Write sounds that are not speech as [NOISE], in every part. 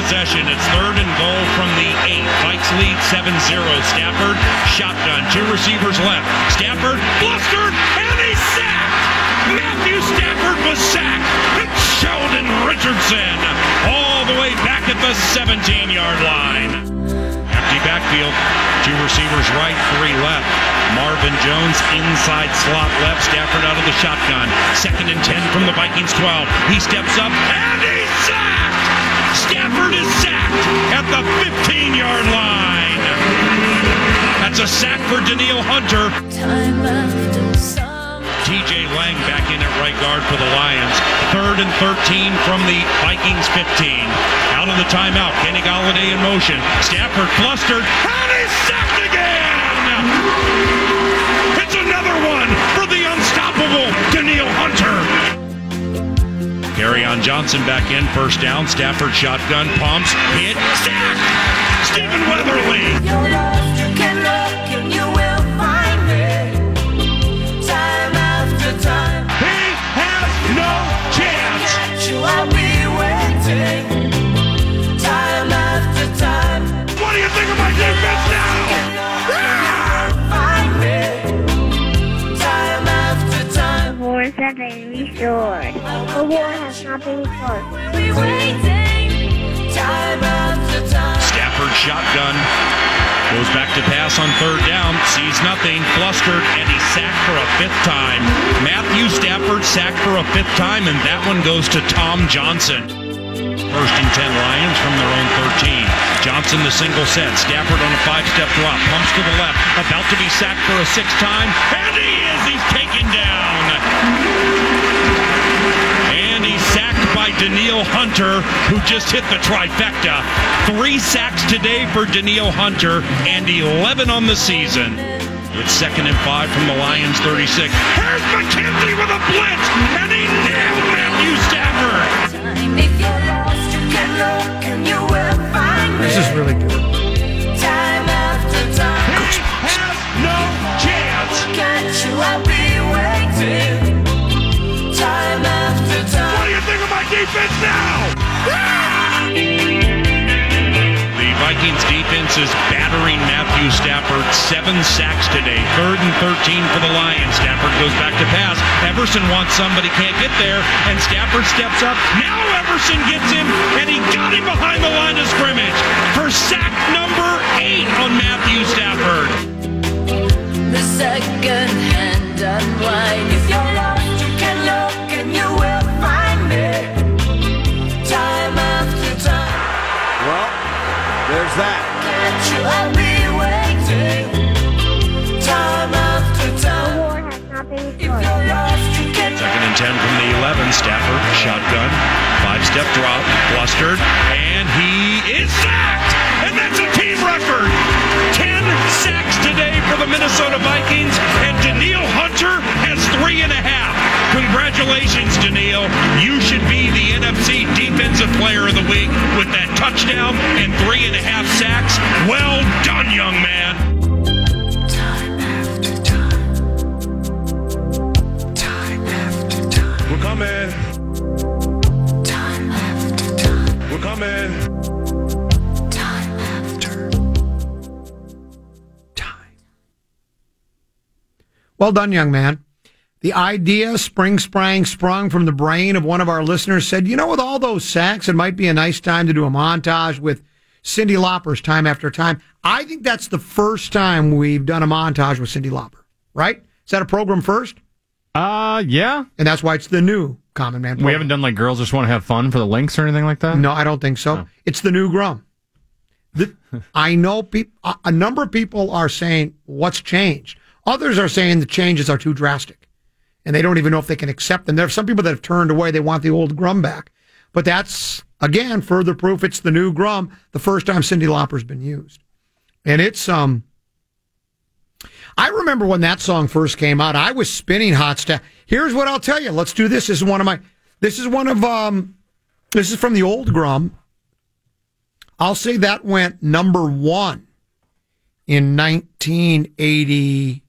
possession. It's third and goal from the eight. Vikes lead 7-0. Stafford, shotgun. Two receivers left. Stafford, blustered, and he's sacked. Matthew Stafford was sacked. And Sheldon Richardson all the way back at the 17-yard line. Empty backfield. Two receivers right, three left. Marvin Jones inside slot left. Stafford out of the shotgun. Second and 10 from the Vikings 12. He steps up and he's sacked. Stafford is sacked at the 15 yard line. That's a sack for Danielle Hunter. TJ Lang back in at right guard for the Lions. Third and 13 from the Vikings 15. Out of the timeout, Kenny Golladay in motion. Stafford flustered, and he's sacked again! Johnson back in, first down. Stafford shotgun, pumps, hit, sack! Stephen Weatherly. He has no chance. Been restored. The war has not been fought. Stafford shotgun. Goes back to pass on third down. Sees nothing. Flustered. And he's sacked for a fifth time. Matthew Stafford sacked for a fifth time. And that one goes to Tom Johnson. First and 10 Lions from their own 13. Johnson the single set. Stafford on a five step drop. Pumps to the left. About to be sacked for a sixth time. And he is. He's taken down. And by Danielle Hunter, who just hit the trifecta. Three sacks today for Danielle Hunter and 11 on the season. It's second and five from the Lions 36. Here's Mackensie with a blitz, and he nailed Matthew Stafford. This is really good. He has no chance. Defense now? Ah! The Vikings defense is battering Matthew Stafford. Seven sacks today. Third and 13 for the Lions. Stafford goes back to pass. Everson wants some, but he can't get there. And Stafford steps up. Now Everson gets him, and he got him behind the line of scrimmage for sack number eight on Matthew Stafford. The second hand unwind. If you're you can Second and 10 from the 11. Stafford, shotgun, five step drop, flustered, and he is sacked! And that's a team record! 10 sacks today for the Minnesota Vikings, and Danielle Hunter has three and a half. Congratulations, Danielle. You should be the NFC Defensive Player of the Week with that touchdown and three and a half sacks. Well done, young man. Time after time. Time after time. We're coming. Time after time. We're coming. Well done, young man. The idea spring sprang sprung from the brain of one of our listeners said, you know, with all those sacks, it might be a nice time to do a montage with Cyndi Lauper's time after time. I think that's the first time we've done a montage with Cyndi Lauper, right? Is that a program first? Uh, yeah. And that's why it's the new Common Man program. We haven't done like girls just want to have fun for the links or anything like that. No, I don't think so. It's the new Grum. The, [LAUGHS] I know a, a number of people are saying what's changed. Others are saying the changes are too drastic, and they don't even know if they can accept them. There are some people that have turned away; they want the old Grum back. But that's again further proof it's the new Grum. The first time Cyndi Lauper's been used, and it's um. I remember when that song first came out. I was spinning hot stuff. Here's what I'll tell you. Let's do this. This is one of my. This is one of um. This is from the old Grum. I'll say that went number one in 1980.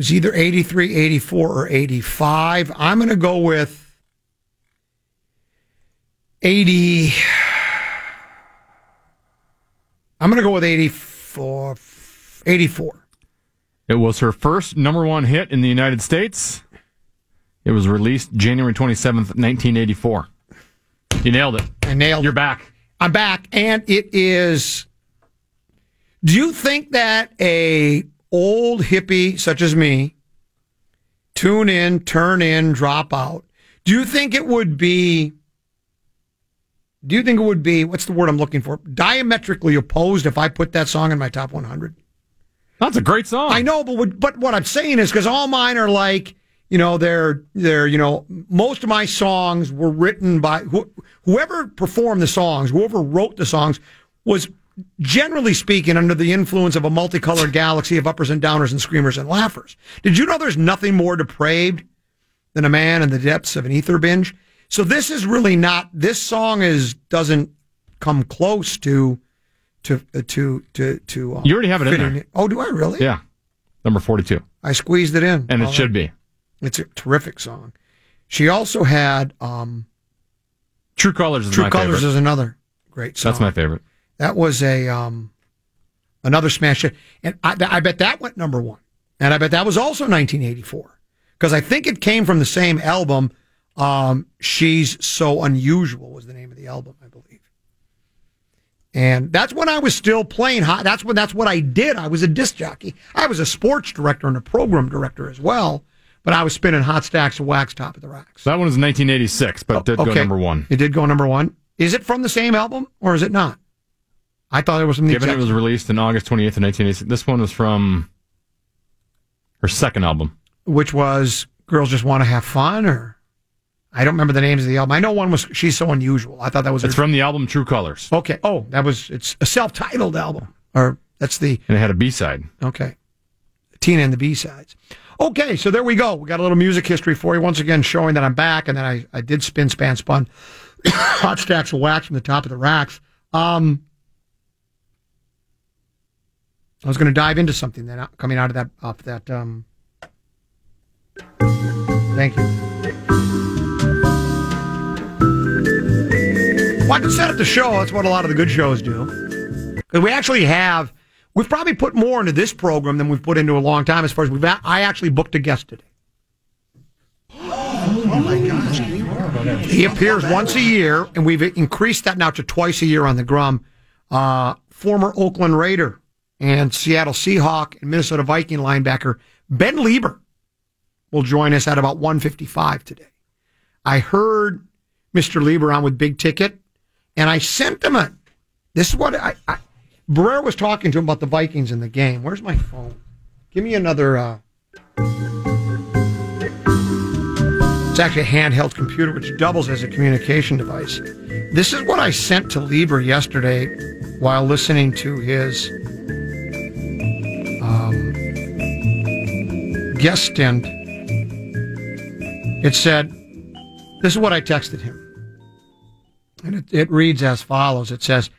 Was either 83, 84, or 85. I'm going to go with 80. I'm going to go with 84. 84. It was her first number one hit in the United States. It was released January 27th, 1984. You nailed it. I nailed You're back. I'm back, and it is. Do you think that a old hippie such as me, tune in, turn in, drop out? Do you think it would be? Do you think it would be? What's the word I'm looking for? Diametrically opposed if I put that song in my top 100. That's a great song. I know, but what, but what I'm saying is because all mine are like, you know, they're they're you know, most of my songs were written by wh- whoever performed the songs, whoever wrote the songs, was generally speaking under the influence of a multicolored galaxy of uppers and downers and screamers and laughers. Did you know there's nothing more depraved than a man in the depths of an ether binge? So this is really not. This song is doesn't come close to to uh, to to to. Uh, You already have it in there. Oh, do I really? Yeah. Number 42. I squeezed it in. And it should be. It's a terrific song. She also had um, True Colors is True Colors favorite. is another great song. That's my favorite. That was a um, another smash hit, and I, I bet that went number one, and I bet that was also 1984 because I think it came from the same album. Um, She's so unusual was the name of the album, I believe, and that's when I was still playing hot. That's when that's what I did. I was a disc jockey. I was a sports director and a program director as well, but I was spinning hot stacks of wax top of the racks. That one was 1986, but it did go number one. It did go number one. Is it from the same album or is it not? I thought it was from the Given it was released in August 28th of 1986. This one was from her second album. which was Girls Just Want to Have Fun, or I don't remember the names of the album. I know one was She's So Unusual. I thought that was It's her- from the album True Colors. okay. Oh, that was it's a self-titled album, or that's the And it had a B-side. okay, Tina and the B sides. Okay, so there we go. We got a little music history for you once again, showing that I'm back, and then I I did spin, span, spun, [COUGHS] hot stacks of wax from the top of the racks. Um, I was going to dive into something then uh, coming out of that off that. Um, thank you. Well, I can set up the show. That's what a lot of the good shows do. Because we actually have, we've probably put more into this program than we've put into a long time. As far as we've, a- I actually booked a guest today. Oh my gosh! He appears once a year, and we've increased that now to twice a year on the Grum. Uh, former Oakland Raider and Seattle Seahawk and Minnesota Viking linebacker Ben Leber will join us at about 155 today. I heard Mr. Leber on with Big Ticket, and I sent him a. This is what I. I Barreiro was talking to him about the Vikings in the game. Where's my phone? Give me another. Uh, it's actually a handheld computer, which doubles as a communication device. This is what I sent to Leber yesterday while listening to his guest stint. It said, This is what I texted him. And it, it reads as follows It says,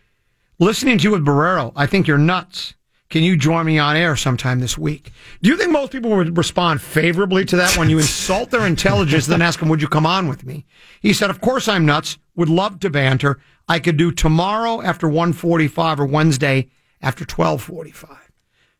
Listening to you with Barreiro, I think you're nuts. Can you join me on air sometime this week? Do you think most people would respond favorably to that when you insult their intelligence, then ask them, Would you come on with me? He said, Of course I'm nuts. Would love to banter. I could do tomorrow after 145 or Wednesday after 1245.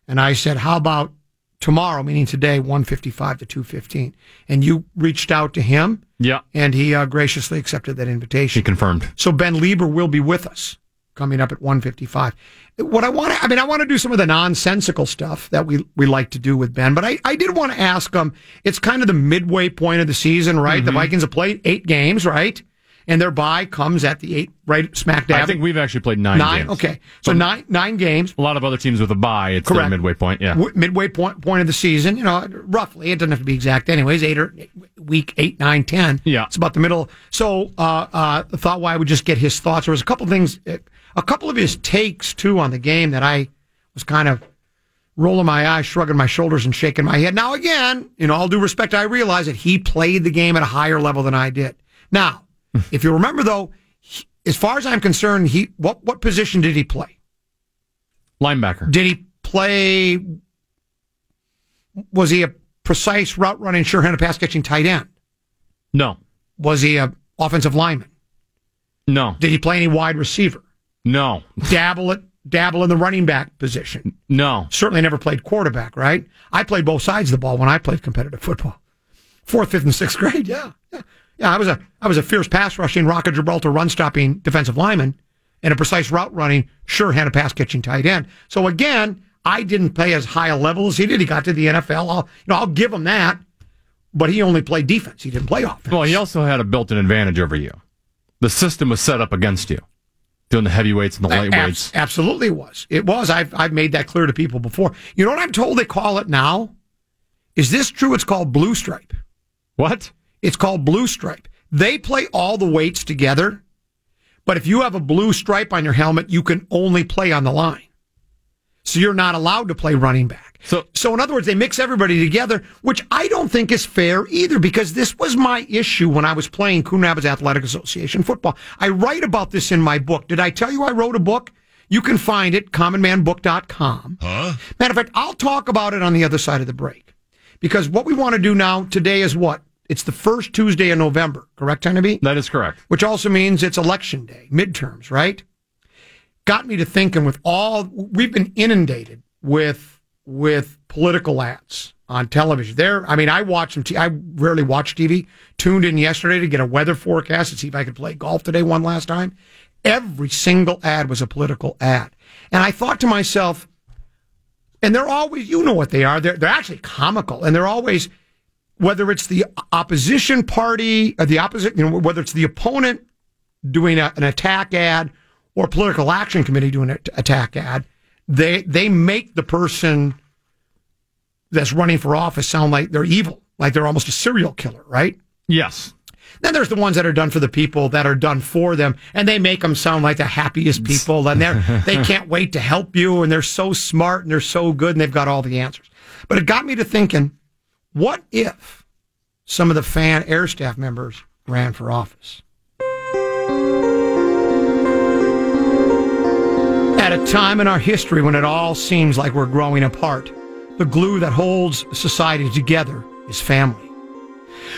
And I said, How about tomorrow, meaning today, 155 to 215? And you reached out to him Yeah. and he uh, graciously accepted that invitation. He confirmed. So Ben Leber will be with us coming up at 155. What I want to, I mean, I want to do some of the nonsensical stuff that we, we like to do with Ben, but I, I did want to ask him, it's kind of the midway point of the season, right? Mm-hmm. The Vikings have played eight games, right? And their bye comes at the eight, right smack dab. I think we've actually played nine, nine. games. Okay. So nine, nine games. A lot of other teams with a bye, it's Correct. midway point. Yeah. w- midway point point of the season. You know, roughly. It doesn't have to be exact, anyways. Eight or week eight, nine, ten. Yeah. it's about the middle. So, uh, uh, I thought why I would just get his thoughts. There was a couple of things, uh, a couple of his takes too on the game that I was kind of rolling my eyes, shrugging my shoulders, and shaking my head. Now, again, in all due respect, I realize that he played the game at a higher level than I did. Now, [LAUGHS] if you remember, though, he, as far as I'm concerned, he what what position did he play? Linebacker. Did he play? Was he a precise route running, sure handed pass catching tight end? No. Was he a offensive lineman? No. Did he play any wide receiver? No. Dabble it, dabble in the running back position. No. Certainly never played quarterback, right? I played both sides of the ball when I played competitive football. Fourth, fifth, and sixth grade. [LAUGHS] Yeah, yeah, yeah. I was a I was a fierce pass rushing, rock of Gibraltar run stopping defensive lineman, and a precise route running, sure had a pass catching tight end. So again, I didn't play as high a level as he did. He got to the NFL. I'll you know I'll give him that, but he only played defense. He didn't play offense. Well, he also had a built-in advantage over you. The system was set up against you, doing the heavyweights and the lightweights. absolutely was. It was. I've I've made that clear to people before. You know what I'm told they call it now? Is this true? It's called blue stripe. What? It's called blue stripe. They play all the weights together, but if you have a blue stripe on your helmet, you can only play on the line. So you're not allowed to play running back. So- so in other words, they mix everybody together, which I don't think is fair either, because this was my issue when I was playing Coon Rapids Athletic Association football. I write about this in my book. Did I tell you I wrote a book? You can find it, commonmanbook.com. Huh? Matter of fact, I'll talk about it on the other side of the break. Because what we want to do now today is what? It's the first Tuesday in November, correct, Tenneby? That is correct. Which also means it's election day, midterms, right? Got me to thinking with all we've been inundated with with political ads on television. There, I mean, I watch them. T- I rarely watch TV. Tuned in yesterday to get a weather forecast to see if I could play golf today one last time. Every single ad was a political ad, and I thought to myself, and they're always, you know what they are. They're they're actually comical, and they're always whether it's the opposition party or the opposite, you know, whether it's the opponent doing a, an attack ad or political action committee doing an attack ad, they they make the person that's running for office sound like they're evil, like they're almost a serial killer, right? Yes. Then there's the ones that are done for the people that are done for them, and they make them sound like the happiest people, and they're [LAUGHS] they can't wait to help you, and they're so smart and they're so good, and they've got all the answers. But it got me to thinking, what if some of the fan air staff members ran for office? At a time in our history when it all seems like we're growing apart, the glue that holds society together is family.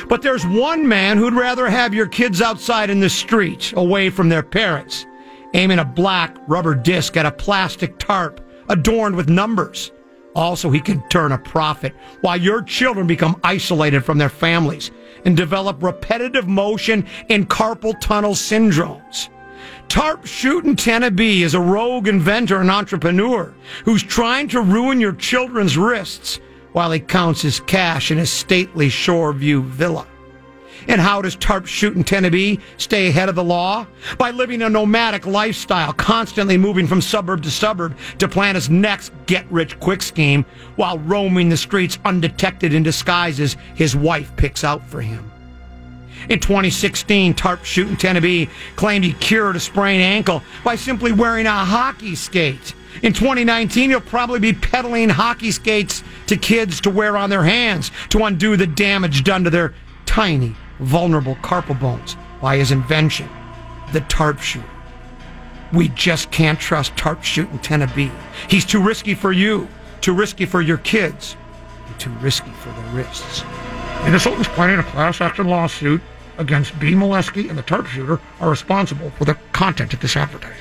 But there's one man who'd rather have your kids outside in the street, away from their parents, aiming a black rubber disc at a plastic tarp adorned with numbers. Also, he can turn a profit while your children become isolated from their families and develop repetitive motion and carpal tunnel syndromes. Tarp Shootin' Tennessee is a rogue inventor and entrepreneur who's trying to ruin your children's wrists while he counts his cash in his stately Shoreview villa. And how does Tarp Shootin' Tennessee stay ahead of the law? By living a nomadic lifestyle, constantly moving from suburb to suburb to plan his next get rich quick scheme while roaming the streets undetected in disguises his wife picks out for him. In 2016, Tarp Shootin' Tennessee claimed he cured a sprained ankle by simply wearing a hockey skate. In 2019, he'll probably be peddling hockey skates to kids to wear on their hands to undo the damage done to their tiny, vulnerable carpal bones by his invention, the tarp shooter. We just can't trust tarp shooting Tennessee. He's too risky for you, too risky for your kids, and too risky for their wrists. Minnesota's planning a class action lawsuit against B. Molesky and the tarp shooter are responsible for the content of this advertising.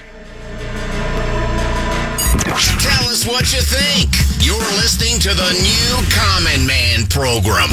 Tell us what you think. You're listening to the new Common Man program.